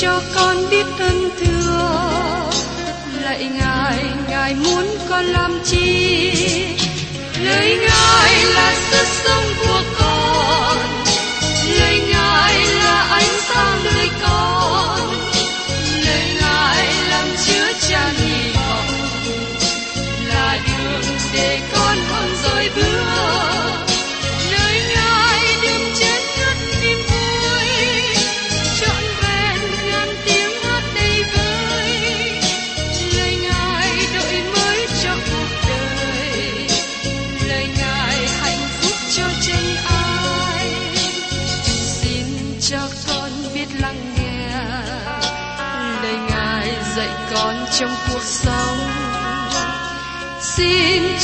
cho con biết ơn thương, lạy ngài ngài muốn con làm chi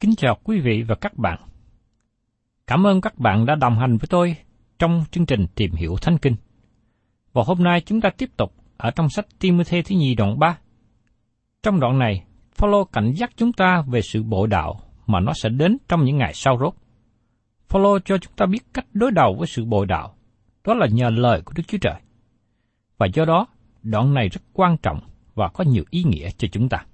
Kính chào quý vị và các bạn. Cảm ơn các bạn đã đồng hành với tôi trong chương trình Tìm hiểu Thánh Kinh. Và hôm nay chúng ta tiếp tục ở trong sách Timothy thứ nhì đoạn 3. Trong đoạn này, Phaolô cảnh giác chúng ta về sự bội đạo mà nó sẽ đến trong những ngày sau rốt. Phaolô cho chúng ta biết cách đối đầu với sự bội đạo, đó là nhờ lời của Đức Chúa Trời. Và do đó, đoạn này rất quan trọng và có nhiều ý nghĩa cho chúng ta.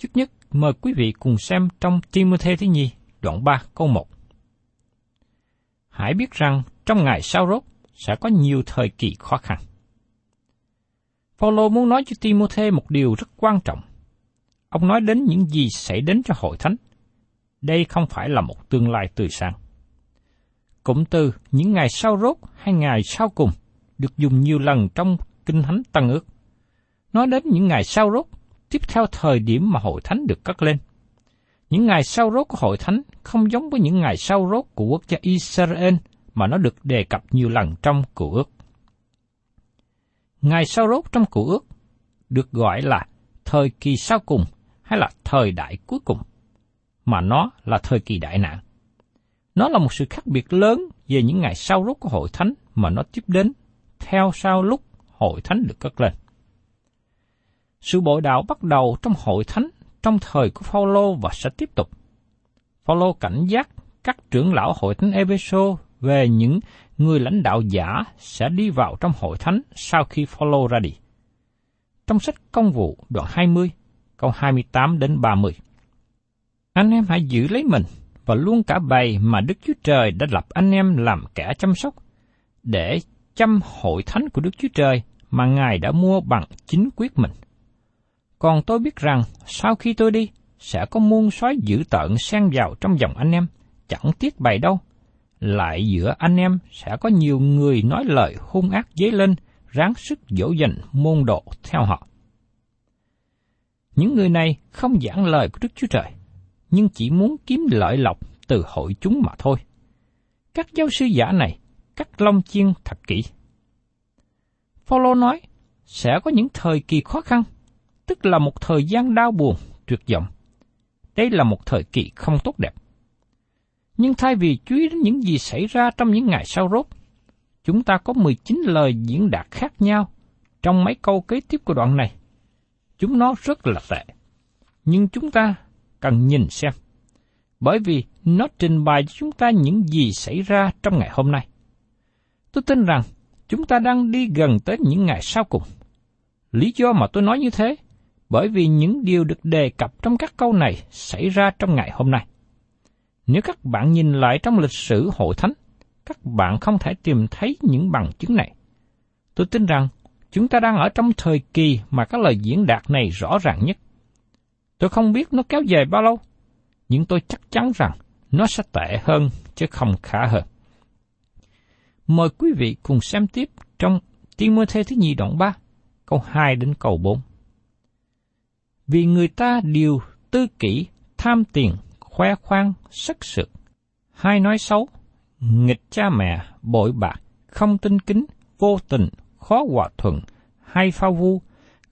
Trước nhất, mời quý vị cùng xem trong Timothée thứ nhì, đoạn 3 câu 1. Hãy biết rằng trong ngày sau rốt sẽ có nhiều thời kỳ khó khăn. Phaolô muốn nói cho Timothée một điều rất quan trọng. Ông nói đến những gì xảy đến cho hội thánh. Đây không phải là một tương lai tươi sáng. Cụm từ những ngày sau rốt hay ngày sau cùng được dùng nhiều lần trong Kinh Thánh Tân ước. Nói đến những ngày sau rốt, tiếp theo thời điểm mà hội thánh được cất lên. Những ngày sau rốt của hội thánh không giống với những ngày sau rốt của quốc gia Israel mà nó được đề cập nhiều lần trong cựu ước. Ngày sau rốt trong cựu ước được gọi là thời kỳ sau cùng hay là thời đại cuối cùng, mà nó là thời kỳ đại nạn. Nó là một sự khác biệt lớn về những ngày sau rốt của hội thánh mà nó tiếp đến theo sau lúc hội thánh được cất lên. Sự bội đạo bắt đầu trong hội thánh trong thời của Phaolô và sẽ tiếp tục. Phaolô cảnh giác các trưởng lão hội thánh Epheso về những người lãnh đạo giả sẽ đi vào trong hội thánh sau khi Phaolô ra đi. Trong sách Công vụ đoạn 20, câu 28 đến 30. Anh em hãy giữ lấy mình và luôn cả bầy mà Đức Chúa Trời đã lập anh em làm kẻ chăm sóc, để chăm hội thánh của Đức Chúa Trời mà Ngài đã mua bằng chính quyết mình. Còn tôi biết rằng sau khi tôi đi, sẽ có muôn sói dữ tợn xen vào trong dòng anh em, chẳng tiếc bày đâu. Lại giữa anh em sẽ có nhiều người nói lời hung ác dấy lên, ráng sức dỗ dành môn độ theo họ. Những người này không giảng lời của Đức Chúa Trời, nhưng chỉ muốn kiếm lợi lộc từ hội chúng mà thôi. Các giáo sư giả này cắt lông chiên thật kỹ. Phaolô nói, sẽ có những thời kỳ khó khăn, tức là một thời gian đau buồn, tuyệt vọng. Đây là một thời kỳ không tốt đẹp. Nhưng thay vì chú ý đến những gì xảy ra trong những ngày sau rốt, chúng ta có 19 lời diễn đạt khác nhau trong mấy câu kế tiếp của đoạn này. Chúng nó rất là tệ. Nhưng chúng ta cần nhìn xem. bởi vì nó trình bày cho chúng ta những gì xảy ra trong ngày hôm nay. Tôi tin rằng chúng ta đang đi gần tới những ngày sau cùng. Lý do mà tôi nói như thế, bởi vì những điều được đề cập trong các câu này xảy ra trong ngày hôm nay. Nếu các bạn nhìn lại trong lịch sử hội thánh, các bạn không thể tìm thấy những bằng chứng này. Tôi tin rằng chúng ta đang ở trong thời kỳ mà các lời diễn đạt này rõ ràng nhất. Tôi không biết nó kéo dài bao lâu, nhưng tôi chắc chắn rằng nó sẽ tệ hơn chứ không khá hơn. Mời quý vị cùng xem tiếp trong Timothy thứ nhì đoạn 3, câu 2 đến câu 4. Vì người ta đều tư kỷ, tham tiền, khoe khoang, sắc sược, hay nói xấu, nghịch cha mẹ, bội bạc, không tin kính, vô tình, khó hòa thuận, hay phao vu,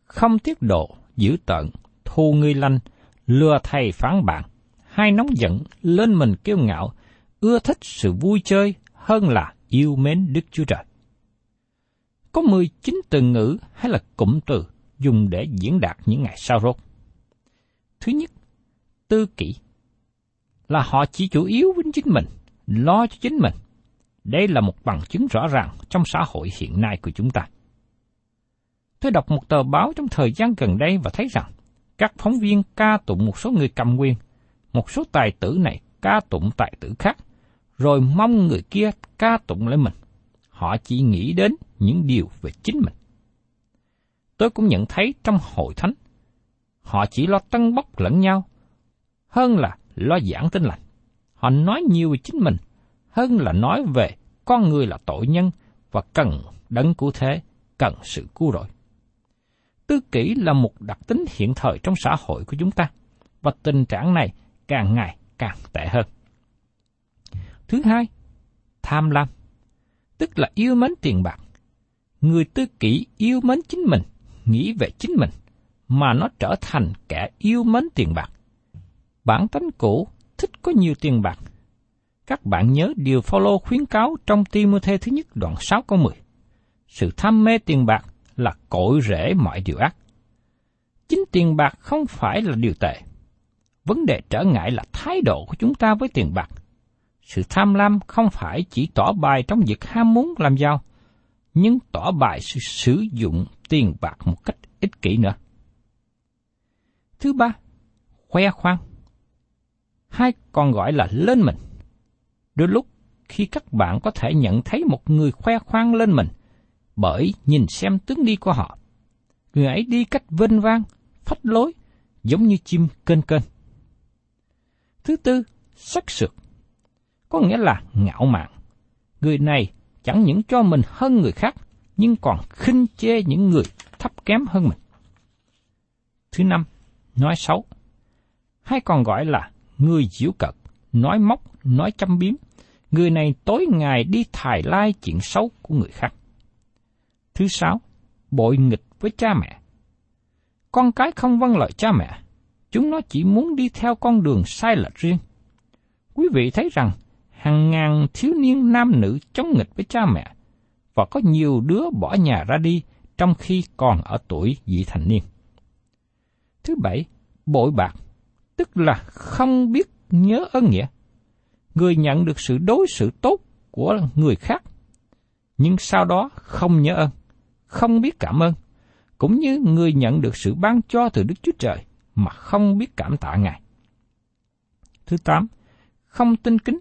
không tiết độ, giữ tận thù người lành, lừa thầy phán bạn, hay nóng giận, lên mình kiêu ngạo, ưa thích sự vui chơi hơn là yêu mến Đức Chúa Trời. Có 19 từ ngữ hay là cụm từ dùng để diễn đạt những ngày sau rốt. Thứ nhất, tư kỷ là họ chỉ chủ yếu với chính mình, lo cho chính mình. Đây là một bằng chứng rõ ràng trong xã hội hiện nay của chúng ta. Tôi đọc một tờ báo trong thời gian gần đây và thấy rằng các phóng viên ca tụng một số người cầm quyền, một số tài tử này ca tụng tài tử khác, rồi mong người kia ca tụng lại mình. Họ chỉ nghĩ đến những điều về chính mình. Tôi cũng nhận thấy trong hội thánh, họ chỉ lo tân bốc lẫn nhau, hơn là lo giảng tin lành. Họ nói nhiều về chính mình, hơn là nói về con người là tội nhân và cần đấng cứu thế, cần sự cứu rỗi. Tư kỷ là một đặc tính hiện thời trong xã hội của chúng ta, và tình trạng này càng ngày càng tệ hơn. Thứ hai, tham lam, tức là yêu mến tiền bạc. Người tư kỷ yêu mến chính mình, nghĩ về chính mình, mà nó trở thành kẻ yêu mến tiền bạc. Bản tánh cũ thích có nhiều tiền bạc. Các bạn nhớ điều Phaolô khuyến cáo trong Timôthê thứ nhất đoạn 6 câu 10. Sự tham mê tiền bạc là cội rễ mọi điều ác. Chính tiền bạc không phải là điều tệ. Vấn đề trở ngại là thái độ của chúng ta với tiền bạc. Sự tham lam không phải chỉ tỏ bài trong việc ham muốn làm giàu, nhưng tỏ bài sự sử dụng tiền bạc một cách ích kỷ nữa. Thứ ba, khoe khoang. Hay còn gọi là lên mình. Đôi lúc khi các bạn có thể nhận thấy một người khoe khoang lên mình, bởi nhìn xem tướng đi của họ. Người ấy đi cách vênh vang, phách lối, giống như chim kênh kênh. Thứ tư, sắc sược. Có nghĩa là ngạo mạn. Người này chẳng những cho mình hơn người khác, nhưng còn khinh chê những người thấp kém hơn mình. Thứ năm, nói xấu. Hay còn gọi là người diễu cợt, nói móc, nói châm biếm. Người này tối ngày đi thải lai chuyện xấu của người khác. Thứ sáu, bội nghịch với cha mẹ. Con cái không vâng lời cha mẹ, chúng nó chỉ muốn đi theo con đường sai lệch riêng. Quý vị thấy rằng, hàng ngàn thiếu niên nam nữ chống nghịch với cha mẹ, và có nhiều đứa bỏ nhà ra đi trong khi còn ở tuổi vị thành niên. Thứ bảy, bội bạc, tức là không biết nhớ ơn nghĩa. Người nhận được sự đối xử tốt của người khác, nhưng sau đó không nhớ ơn không biết cảm ơn, cũng như người nhận được sự ban cho từ Đức Chúa Trời mà không biết cảm tạ Ngài. Thứ tám, không tin kính.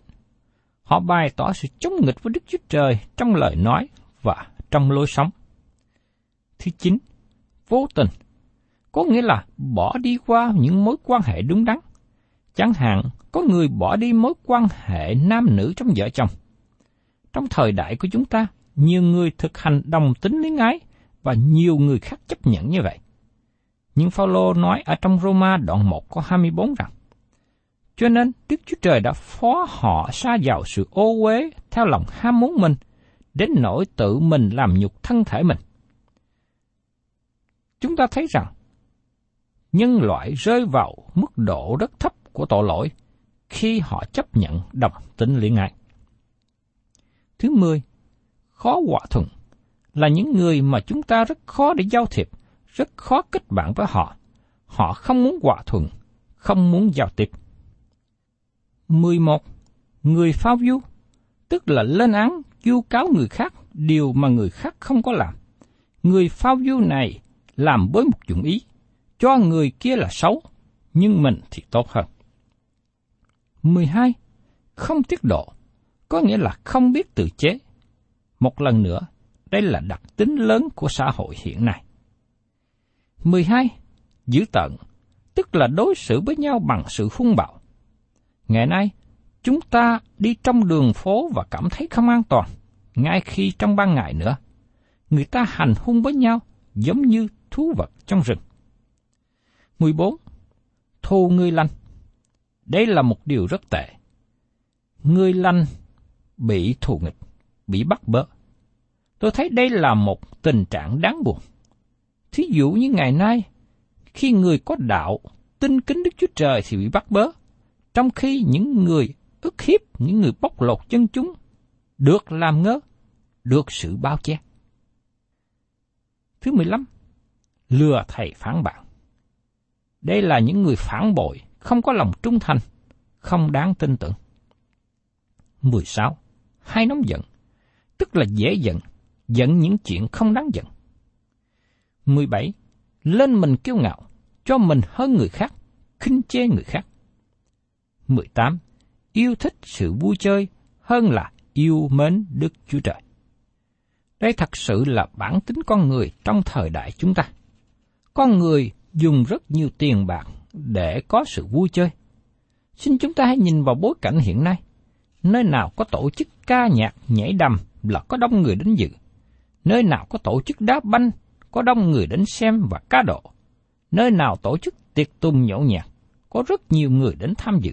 Họ bày tỏ sự chống nghịch với Đức Chúa Trời trong lời nói và trong lối sống. Thứ chín, vô tình. Có nghĩa là bỏ đi qua những mối quan hệ đúng đắn. Chẳng hạn, có người bỏ đi mối quan hệ nam nữ trong vợ chồng. Trong thời đại của chúng ta, nhiều người thực hành đồng tính luyến ái và nhiều người khác chấp nhận như vậy. Nhưng Phaolô nói ở trong Roma đoạn 1 có 24 rằng, cho nên Đức Chúa Trời đã phó họ xa vào sự ô uế theo lòng ham muốn mình, đến nỗi tự mình làm nhục thân thể mình. Chúng ta thấy rằng, nhân loại rơi vào mức độ rất thấp của tội lỗi khi họ chấp nhận đồng tính liên ngại. Thứ mười, khó hòa thuận là những người mà chúng ta rất khó để giao thiệp, rất khó kết bạn với họ. Họ không muốn hòa thuận, không muốn giao tiếp. 11. Người phao du, tức là lên án vu cáo người khác điều mà người khác không có làm. Người phao du này làm với một dụng ý, cho người kia là xấu, nhưng mình thì tốt hơn. 12. Không tiết độ, có nghĩa là không biết tự chế. Một lần nữa, đây là đặc tính lớn của xã hội hiện nay. 12. Giữ tận, tức là đối xử với nhau bằng sự hung bạo. Ngày nay, chúng ta đi trong đường phố và cảm thấy không an toàn, ngay khi trong ban ngày nữa. Người ta hành hung với nhau giống như thú vật trong rừng. 14. thu người lành Đây là một điều rất tệ. Người lành bị thù nghịch, bị bắt bớ. Tôi thấy đây là một tình trạng đáng buồn. Thí dụ như ngày nay, khi người có đạo, tin kính Đức Chúa Trời thì bị bắt bớ, trong khi những người ức hiếp, những người bóc lột chân chúng, được làm ngơ, được sự bao che. Thứ 15. Lừa thầy phán bạn. Đây là những người phản bội, không có lòng trung thành, không đáng tin tưởng. 16. Hay nóng giận, tức là dễ giận, giận những chuyện không đáng giận. 17. Lên mình kiêu ngạo, cho mình hơn người khác, khinh chê người khác. 18. Yêu thích sự vui chơi hơn là yêu mến Đức Chúa Trời. Đây thật sự là bản tính con người trong thời đại chúng ta. Con người dùng rất nhiều tiền bạc để có sự vui chơi. Xin chúng ta hãy nhìn vào bối cảnh hiện nay. Nơi nào có tổ chức ca nhạc, nhảy đầm là có đông người đến dự. Nơi nào có tổ chức đá banh, có đông người đến xem và cá độ. Nơi nào tổ chức tiệc tùng nhậu nhạc, có rất nhiều người đến tham dự.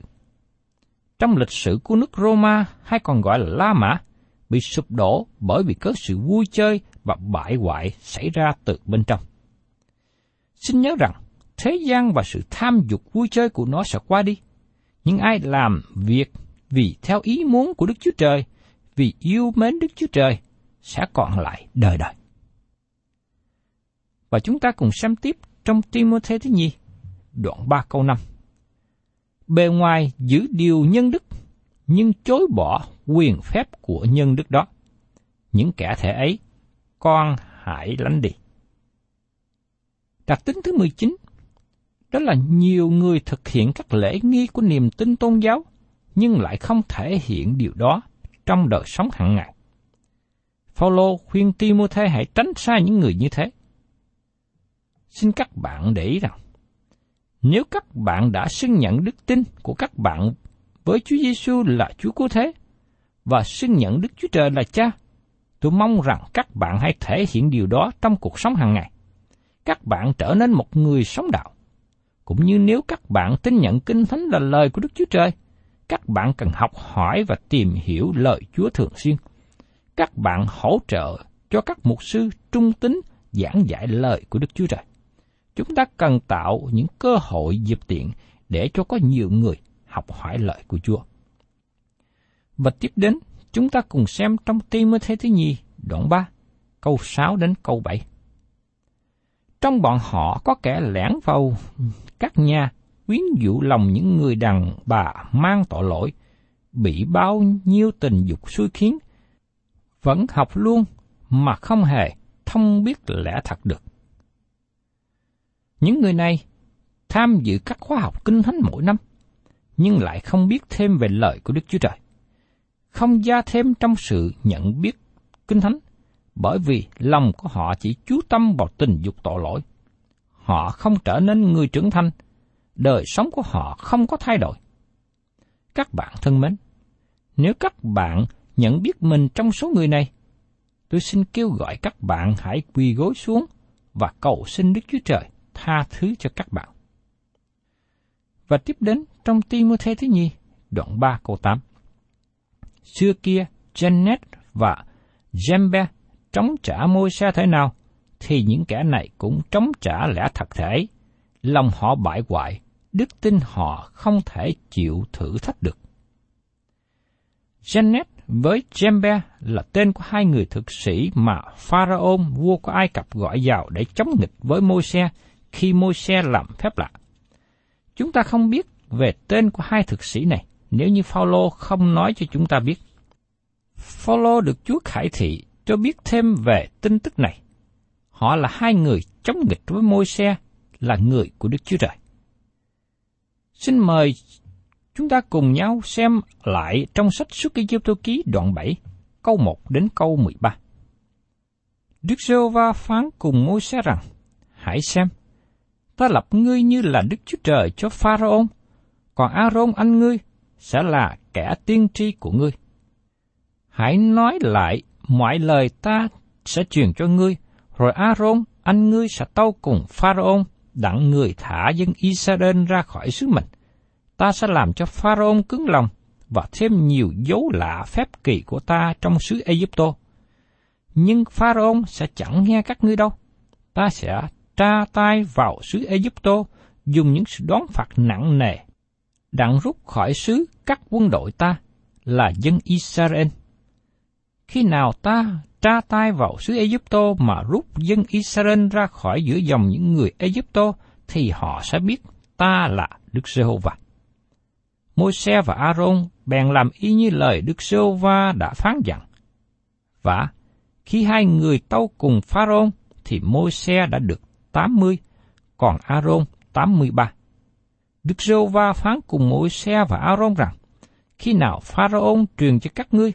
Trong lịch sử của nước Roma hay còn gọi là La Mã, bị sụp đổ bởi vì có sự vui chơi và bại hoại xảy ra từ bên trong. Xin nhớ rằng, thế gian và sự tham dục vui chơi của nó sẽ qua đi. Nhưng ai làm việc vì theo ý muốn của Đức Chúa Trời, vì yêu mến Đức Chúa Trời, sẽ còn lại đời đời. Và chúng ta cùng xem tiếp trong Timothée thứ nhì, đoạn 3 câu 5. Bề ngoài giữ điều nhân đức, nhưng chối bỏ quyền phép của nhân đức đó. Những kẻ thể ấy, con hãy lánh đi. Đặc tính thứ 19, đó là nhiều người thực hiện các lễ nghi của niềm tin tôn giáo, nhưng lại không thể hiện điều đó trong đời sống hàng ngày. Phaolô khuyên Timôthê hãy tránh xa những người như thế. Xin các bạn để ý rằng, nếu các bạn đã xưng nhận đức tin của các bạn với Chúa Giêsu là Chúa Cứu Thế và xưng nhận Đức Chúa Trời là Cha, tôi mong rằng các bạn hãy thể hiện điều đó trong cuộc sống hàng ngày. Các bạn trở nên một người sống đạo. Cũng như nếu các bạn tin nhận Kinh Thánh là lời của Đức Chúa Trời, các bạn cần học hỏi và tìm hiểu lời Chúa thường xuyên. Các bạn hỗ trợ cho các mục sư trung tín giảng giải lời của Đức Chúa Trời. Chúng ta cần tạo những cơ hội dịp tiện để cho có nhiều người học hỏi lời của Chúa. Và tiếp đến, chúng ta cùng xem trong Timothy thứ nhì, đoạn 3, câu 6 đến câu 7. Trong bọn họ có kẻ lẻn vào các nhà, quyến dụ lòng những người đàn bà mang tội lỗi, bị bao nhiêu tình dục xui khiến, vẫn học luôn mà không hề thông biết lẽ thật được. Những người này tham dự các khóa học kinh thánh mỗi năm, nhưng lại không biết thêm về lời của Đức Chúa Trời. Không gia thêm trong sự nhận biết kinh thánh, bởi vì lòng của họ chỉ chú tâm vào tình dục tội lỗi. Họ không trở nên người trưởng thành, đời sống của họ không có thay đổi. Các bạn thân mến, nếu các bạn nhận biết mình trong số người này, tôi xin kêu gọi các bạn hãy quỳ gối xuống và cầu xin Đức Chúa Trời tha thứ cho các bạn. Và tiếp đến trong Timothy thứ nhì, đoạn 3 câu 8. Xưa kia, Janet và Jembe chống trả môi xe thế nào, thì những kẻ này cũng chống trả lẽ thật thể. Lòng họ bại hoại, đức tin họ không thể chịu thử thách được. Janet với Jembe là tên của hai người thực sĩ mà Pharaoh vua của Ai Cập gọi vào để chống nghịch với môi xe khi môi xe làm phép lạ. Chúng ta không biết về tên của hai thực sĩ này, nếu như Phaolô không nói cho chúng ta biết. Phaolô được Chúa khải thị cho biết thêm về tin tức này. Họ là hai người chống nghịch với môi xe, là người của Đức Chúa Trời. Xin mời chúng ta cùng nhau xem lại trong sách Xuất Ký Giêu Tô ký đoạn 7, câu 1 đến câu 13. Đức giê va phán cùng môi xe rằng, Hãy xem, ta lập ngươi như là Đức Chúa Trời cho Pharaoh, còn Aaron anh ngươi sẽ là kẻ tiên tri của ngươi. Hãy nói lại mọi lời ta sẽ truyền cho ngươi, rồi Aaron anh ngươi sẽ tâu cùng Pharaoh đặng người thả dân Israel ra khỏi xứ mình. Ta sẽ làm cho Pharaoh cứng lòng và thêm nhiều dấu lạ phép kỳ của ta trong xứ Egypto. Nhưng Pharaoh sẽ chẳng nghe các ngươi đâu. Ta sẽ tra tay vào xứ Egypto, dùng những sự đón phạt nặng nề, đặng rút khỏi xứ các quân đội ta là dân Israel. Khi nào ta tra tay vào xứ Egypto mà rút dân Israel ra khỏi giữa dòng những người Egypto, thì họ sẽ biết ta là Đức Giê-hô-va. Môi-se và A-rôn bèn làm y như lời Đức Giê-hô-va đã phán dặn. Và khi hai người tâu cùng Pharaoh thì Môi-se đã được 80, còn A-rôn 83. Đức Giê-hô-va phán cùng Môi-se và A-rôn rằng, khi nào Pharaoh truyền cho các ngươi,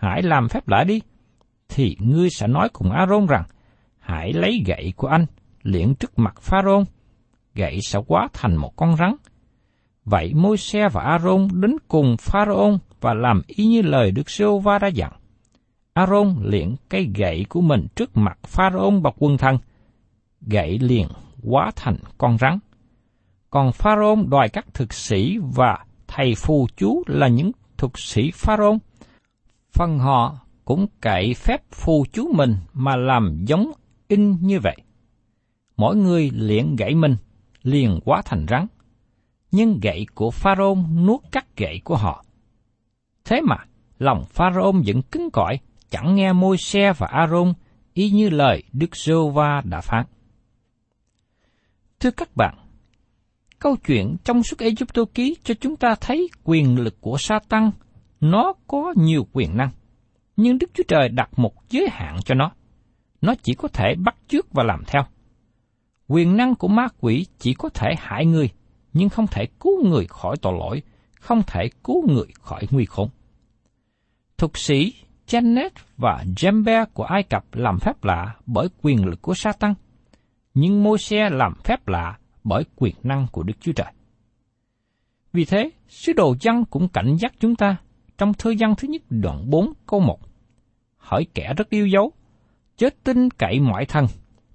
hãy làm phép lạ đi, thì ngươi sẽ nói cùng Aaron rằng, hãy lấy gậy của anh, luyện trước mặt Pharaoh, gậy sẽ quá thành một con rắn. Vậy Môi-se và Aaron đến cùng Pharaoh và làm y như lời Đức Giê-hô-va đã dặn. Aaron luyện cây gậy của mình trước mặt Pharaoh và quân thân, gậy liền quá thành con rắn. Còn Pharaoh đòi các thực sĩ và thầy phù chú là những thực sĩ Pharaoh. Phần họ cũng cậy phép phù chú mình mà làm giống in như vậy. Mỗi người liền gậy mình, liền quá thành rắn. Nhưng gậy của Pharaoh nuốt cắt gậy của họ. Thế mà, lòng Pharaoh vẫn cứng cỏi, chẳng nghe môi xe và Aaron y như lời Đức giê va đã phán. Thưa các bạn, câu chuyện trong suốt Egypto ký cho chúng ta thấy quyền lực của Satan, nó có nhiều quyền năng nhưng Đức Chúa Trời đặt một giới hạn cho nó. Nó chỉ có thể bắt chước và làm theo. Quyền năng của ma quỷ chỉ có thể hại người, nhưng không thể cứu người khỏi tội lỗi, không thể cứu người khỏi nguy khốn. Thục sĩ Janet và Jembe của Ai Cập làm phép lạ bởi quyền lực của Satan, nhưng môi xe làm phép lạ bởi quyền năng của Đức Chúa Trời. Vì thế, sứ đồ dân cũng cảnh giác chúng ta trong thư văn thứ nhất đoạn 4 câu 1 hỏi kẻ rất yêu dấu, chớ tin cậy mọi thần,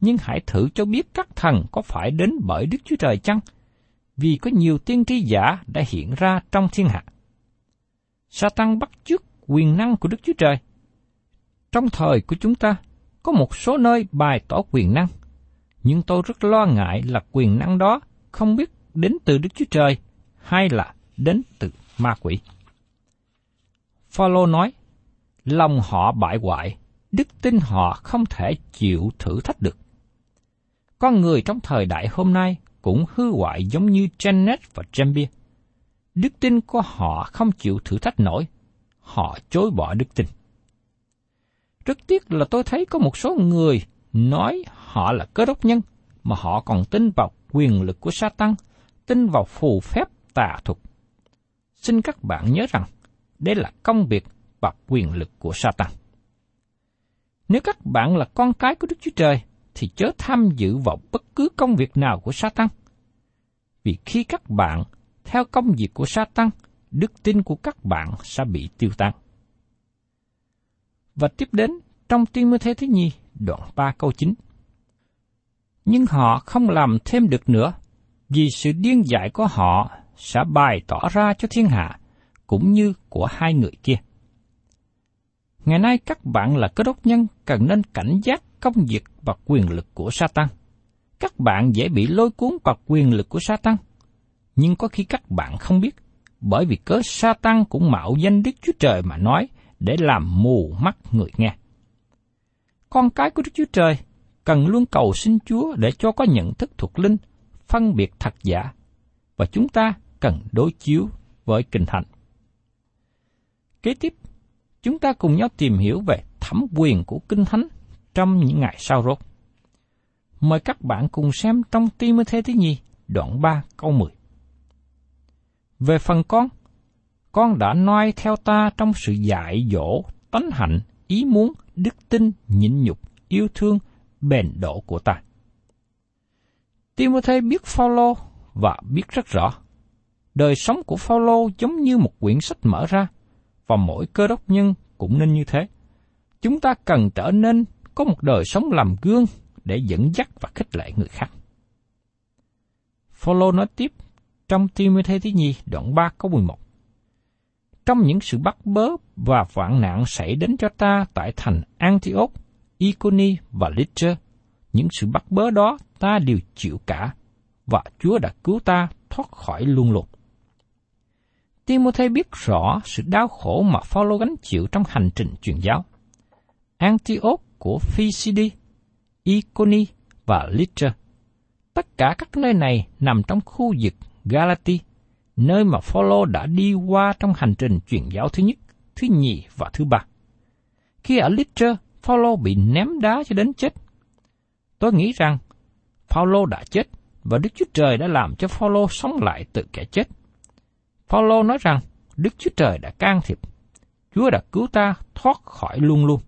nhưng hãy thử cho biết các thần có phải đến bởi Đức Chúa Trời chăng? Vì có nhiều tiên tri giả đã hiện ra trong thiên hạ. Satan bắt chước quyền năng của Đức Chúa Trời. Trong thời của chúng ta, có một số nơi bày tỏ quyền năng, nhưng tôi rất lo ngại là quyền năng đó không biết đến từ Đức Chúa Trời hay là đến từ ma quỷ. Phaolô nói, lòng họ bại hoại, đức tin họ không thể chịu thử thách được. Con người trong thời đại hôm nay cũng hư hoại giống như Janet và Jambia. Đức tin của họ không chịu thử thách nổi, họ chối bỏ đức tin. Rất tiếc là tôi thấy có một số người nói họ là cơ đốc nhân, mà họ còn tin vào quyền lực của Satan, tin vào phù phép tà thuật. Xin các bạn nhớ rằng, đây là công việc và quyền lực của Satan. Nếu các bạn là con cái của Đức Chúa Trời, thì chớ tham dự vào bất cứ công việc nào của Satan. Vì khi các bạn theo công việc của Satan, đức tin của các bạn sẽ bị tiêu tan. Và tiếp đến trong tiên mơ thế thứ nhi, đoạn 3 câu 9. Nhưng họ không làm thêm được nữa, vì sự điên dại của họ sẽ bày tỏ ra cho thiên hạ, cũng như của hai người kia. Ngày nay các bạn là cơ đốc nhân cần nên cảnh giác công việc và quyền lực của Satan. Các bạn dễ bị lôi cuốn vào quyền lực của Satan, nhưng có khi các bạn không biết, bởi vì cớ Satan cũng mạo danh Đức Chúa Trời mà nói để làm mù mắt người nghe. Con cái của Đức Chúa Trời cần luôn cầu xin Chúa để cho có nhận thức thuộc linh, phân biệt thật giả, và chúng ta cần đối chiếu với kinh thánh. Kế tiếp, chúng ta cùng nhau tìm hiểu về thẩm quyền của Kinh Thánh trong những ngày sau rốt. Mời các bạn cùng xem trong Timothy thứ nhì, đoạn 3 câu 10. Về phần con, con đã noi theo ta trong sự dạy dỗ, tánh hạnh, ý muốn, đức tin, nhịn nhục, yêu thương, bền độ của ta. Timothy biết Phaolô và biết rất rõ. Đời sống của Phaolô giống như một quyển sách mở ra, và mỗi cơ đốc nhân cũng nên như thế. Chúng ta cần trở nên có một đời sống làm gương để dẫn dắt và khích lệ người khác. Phaolô nói tiếp trong Timothy thứ nhì đoạn 3 câu 11. Trong những sự bắt bớ và vạn nạn xảy đến cho ta tại thành Antioch, Iconi và Lystra, những sự bắt bớ đó ta đều chịu cả, và Chúa đã cứu ta thoát khỏi luân lụt. Timothy biết rõ sự đau khổ mà Phaolô gánh chịu trong hành trình truyền giáo. Antioch của Phisidi, Iconi và Lystra. Tất cả các nơi này nằm trong khu vực Galati, nơi mà Phaolô đã đi qua trong hành trình truyền giáo thứ nhất, thứ nhì và thứ ba. Khi ở Lystra, Phaolô bị ném đá cho đến chết. Tôi nghĩ rằng Phaolô đã chết và Đức Chúa Trời đã làm cho Phaolô sống lại từ kẻ chết. Paulo nói rằng Đức Chúa Trời đã can thiệp, Chúa đã cứu ta thoát khỏi luôn luôn.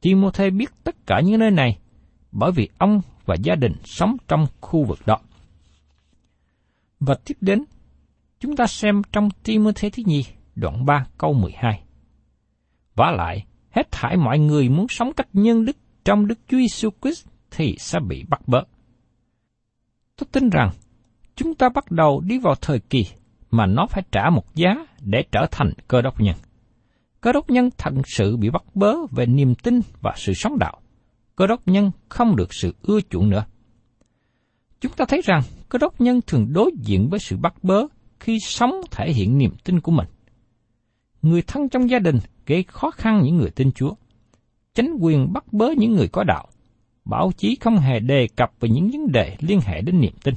Timothy biết tất cả những nơi này bởi vì ông và gia đình sống trong khu vực đó. Và tiếp đến, chúng ta xem trong Timothy thứ nhì, đoạn 3 câu 12. Và lại, hết thảy mọi người muốn sống cách nhân đức trong Đức Chúa Giêsu Christ thì sẽ bị bắt bớ. Tôi tin rằng chúng ta bắt đầu đi vào thời kỳ mà nó phải trả một giá để trở thành cơ đốc nhân. Cơ đốc nhân thật sự bị bắt bớ về niềm tin và sự sống đạo. Cơ đốc nhân không được sự ưa chuộng nữa. Chúng ta thấy rằng cơ đốc nhân thường đối diện với sự bắt bớ khi sống thể hiện niềm tin của mình. Người thân trong gia đình gây khó khăn những người tin Chúa. Chánh quyền bắt bớ những người có đạo. Báo chí không hề đề cập về những vấn đề liên hệ đến niềm tin.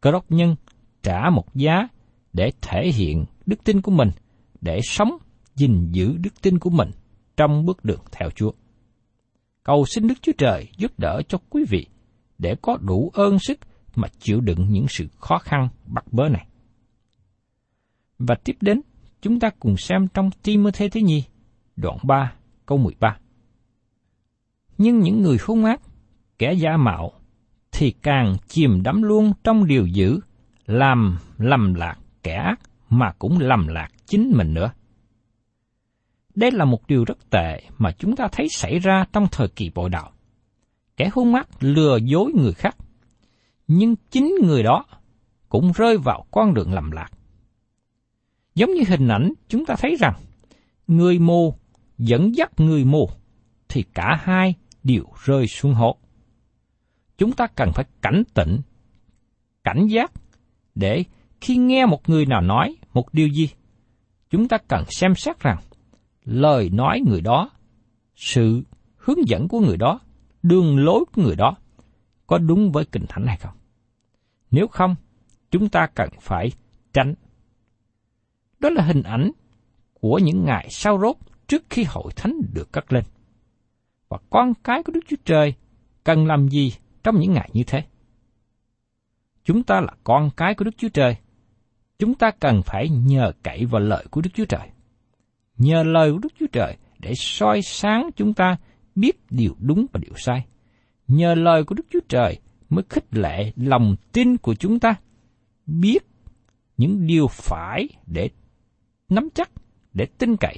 Cơ đốc nhân trả một giá để thể hiện đức tin của mình, để sống gìn giữ đức tin của mình trong bước đường theo Chúa. Cầu xin Đức Chúa Trời giúp đỡ cho quý vị để có đủ ơn sức mà chịu đựng những sự khó khăn bắt bớ này. Và tiếp đến, chúng ta cùng xem trong Timothy thứ nhì, đoạn 3, câu 13. Nhưng những người hung ác, kẻ giả mạo, thì càng chìm đắm luôn trong điều dữ, làm lầm lạc kẻ ác mà cũng lầm lạc chính mình nữa. Đây là một điều rất tệ mà chúng ta thấy xảy ra trong thời kỳ bội đạo. Kẻ hung ác lừa dối người khác, nhưng chính người đó cũng rơi vào con đường lầm lạc. Giống như hình ảnh chúng ta thấy rằng, người mù dẫn dắt người mù, thì cả hai đều rơi xuống hố. Chúng ta cần phải cảnh tỉnh, cảnh giác để khi nghe một người nào nói một điều gì, chúng ta cần xem xét rằng lời nói người đó, sự hướng dẫn của người đó, đường lối của người đó có đúng với kinh thánh hay không. Nếu không, chúng ta cần phải tránh. Đó là hình ảnh của những ngày sau rốt trước khi hội thánh được cất lên. Và con cái của Đức Chúa Trời cần làm gì trong những ngày như thế? Chúng ta là con cái của Đức Chúa Trời chúng ta cần phải nhờ cậy vào lời của Đức Chúa Trời. Nhờ lời của Đức Chúa Trời để soi sáng chúng ta biết điều đúng và điều sai. Nhờ lời của Đức Chúa Trời mới khích lệ lòng tin của chúng ta, biết những điều phải để nắm chắc, để tin cậy,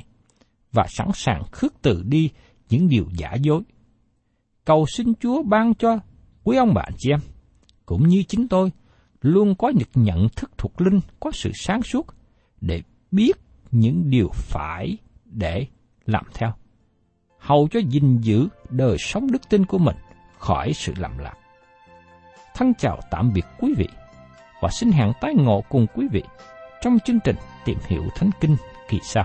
và sẵn sàng khước từ đi những điều giả dối. Cầu xin Chúa ban cho quý ông bạn chị em, cũng như chính tôi, luôn có những nhận thức thuộc linh, có sự sáng suốt để biết những điều phải để làm theo. Hầu cho gìn giữ đời sống đức tin của mình khỏi sự lầm lạc. Thân chào tạm biệt quý vị và xin hẹn tái ngộ cùng quý vị trong chương trình tìm hiểu Thánh Kinh kỳ sau.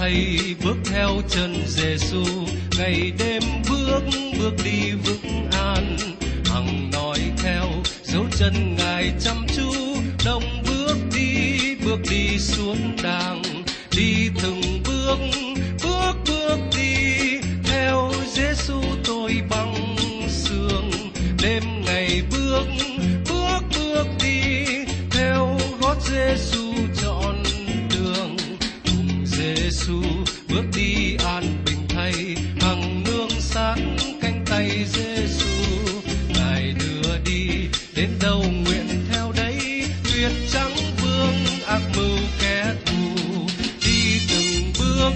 Thầy bước theo chân Giêsu ngày đêm bước bước đi vững an. Hằng nói theo, dấu chân ngài chăm chú. Đồng bước đi bước đi xuống đàng. Đi từng bước bước bước đi. Theo Giêsu tôi bằng sương. Đêm ngày bước bước bước đi. Theo gót Giêsu Giêsu bước đi an bình thay, hằng nương sáng cánh tay Giêsu ngài đưa đi, đến đâu nguyện theo đấy tuyệt trắng vương ác mưu kẻ thù. Đi từng bước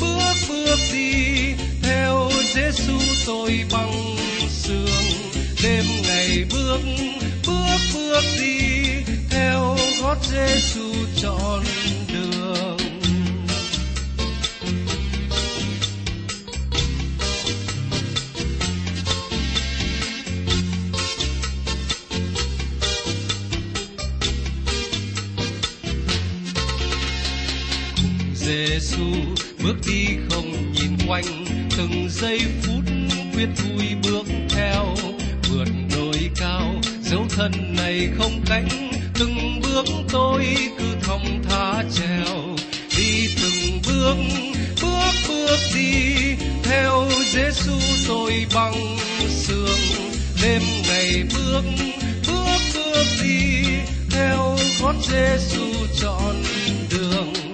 bước bước đi, theo Giêsu tôi bằng sương. Đêm ngày bước bước bước đi, theo gót Giêsu giây phút quyết vui bước theo, vượt đồi cao. Dấu thân này không cánh, từng bước tôi cứ thong thả trèo. Đi từng bước bước bước đi, theo Giêsu tôi bằng sương. Đêm ngày bước bước bước đi, theo gót Giêsu trọn đường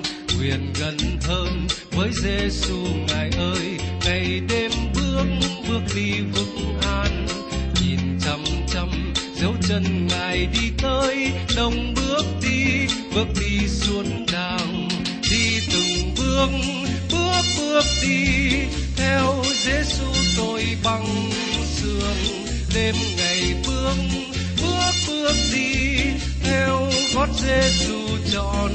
nguyện gần hơn với Giêsu ngài ơi. Ngày đêm bước bước đi vững an, nhìn chăm chăm dấu chân ngài đi tới. Đồng bước đi bước đi xuống đàng, đi từng bước bước bước đi. Theo Giêsu tôi bằng sương đêm ngày bước bước bước đi. Theo gót Giêsu tròn